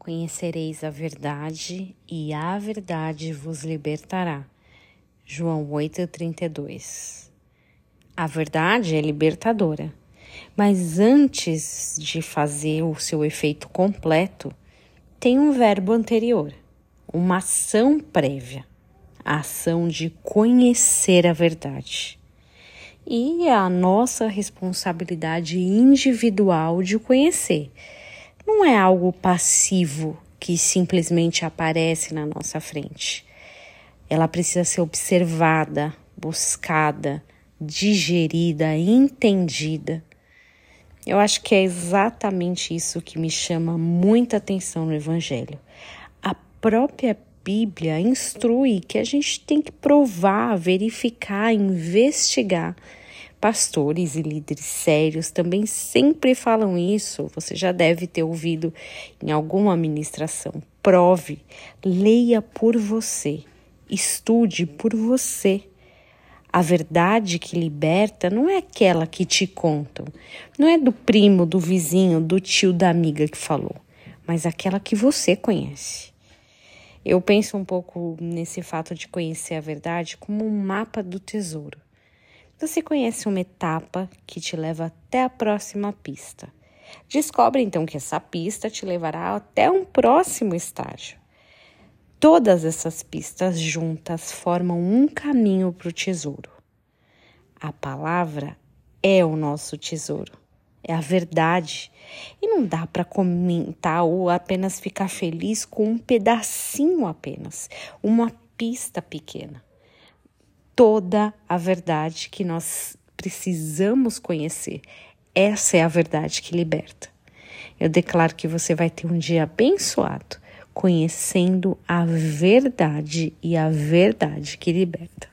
Conhecereis a verdade, e a verdade vos libertará. João 8,32 A verdade é libertadora, mas antes de fazer o seu efeito completo, tem um verbo anterior, uma ação prévia, a ação de conhecer a verdade. E é a nossa responsabilidade individual de conhecer não é algo passivo que simplesmente aparece na nossa frente. Ela precisa ser observada, buscada, digerida, entendida. Eu acho que é exatamente isso que me chama muita atenção no Evangelho. A própria Bíblia instrui que a gente tem que provar, verificar, investigar Pastores e líderes sérios também sempre falam isso. Você já deve ter ouvido em alguma administração. Prove, leia por você, estude por você. A verdade que liberta não é aquela que te contam, não é do primo, do vizinho, do tio, da amiga que falou, mas aquela que você conhece. Eu penso um pouco nesse fato de conhecer a verdade como um mapa do tesouro. Você conhece uma etapa que te leva até a próxima pista. Descobre então que essa pista te levará até um próximo estágio. Todas essas pistas juntas formam um caminho para o tesouro. A palavra é o nosso tesouro, é a verdade. E não dá para comentar ou apenas ficar feliz com um pedacinho apenas, uma pista pequena toda a verdade que nós precisamos conhecer. Essa é a verdade que liberta. Eu declaro que você vai ter um dia abençoado, conhecendo a verdade e a verdade que liberta.